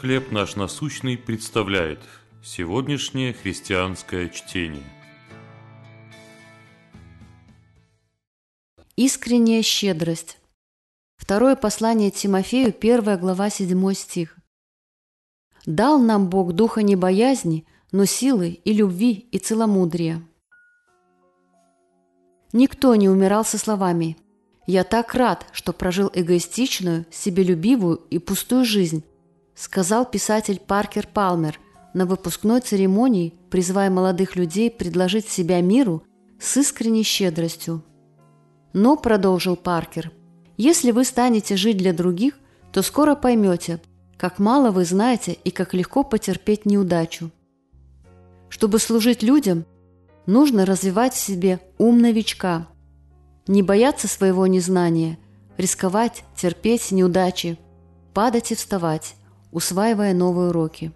«Хлеб наш насущный» представляет сегодняшнее христианское чтение. Искренняя щедрость. Второе послание Тимофею, первая глава, 7 стих. «Дал нам Бог духа не боязни, но силы и любви и целомудрия». Никто не умирал со словами «Я так рад, что прожил эгоистичную, себелюбивую и пустую жизнь», сказал писатель Паркер Палмер на выпускной церемонии, призывая молодых людей предложить себя миру с искренней щедростью. Но, продолжил Паркер, если вы станете жить для других, то скоро поймете, как мало вы знаете и как легко потерпеть неудачу. Чтобы служить людям, Нужно развивать в себе ум новичка, не бояться своего незнания, рисковать, терпеть неудачи, падать и вставать, усваивая новые уроки.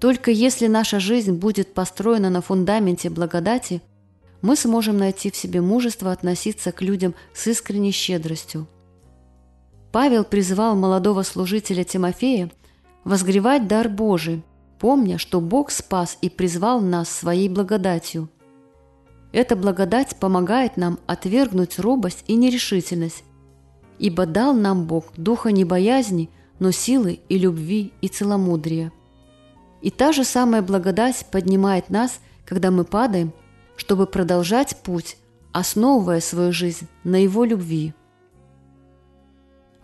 Только если наша жизнь будет построена на фундаменте благодати, мы сможем найти в себе мужество относиться к людям с искренней щедростью. Павел призывал молодого служителя Тимофея возгревать дар Божий, помня, что Бог спас и призвал нас своей благодатью. Эта благодать помогает нам отвергнуть робость и нерешительность, ибо дал нам Бог духа не боязни, но силы и любви и целомудрия. И та же самая благодать поднимает нас, когда мы падаем, чтобы продолжать путь, основывая свою жизнь на Его любви.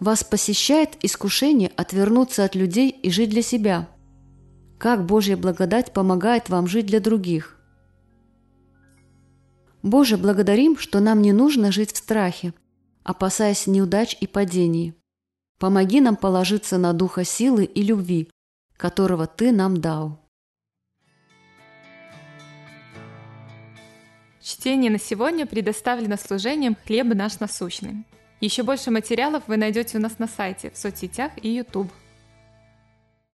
Вас посещает искушение отвернуться от людей и жить для себя – как Божья благодать помогает вам жить для других. Боже, благодарим, что нам не нужно жить в страхе, опасаясь неудач и падений. Помоги нам положиться на духа силы и любви, которого Ты нам дал. Чтение на сегодня предоставлено служением «Хлеб наш насущный». Еще больше материалов вы найдете у нас на сайте, в соцсетях и YouTube.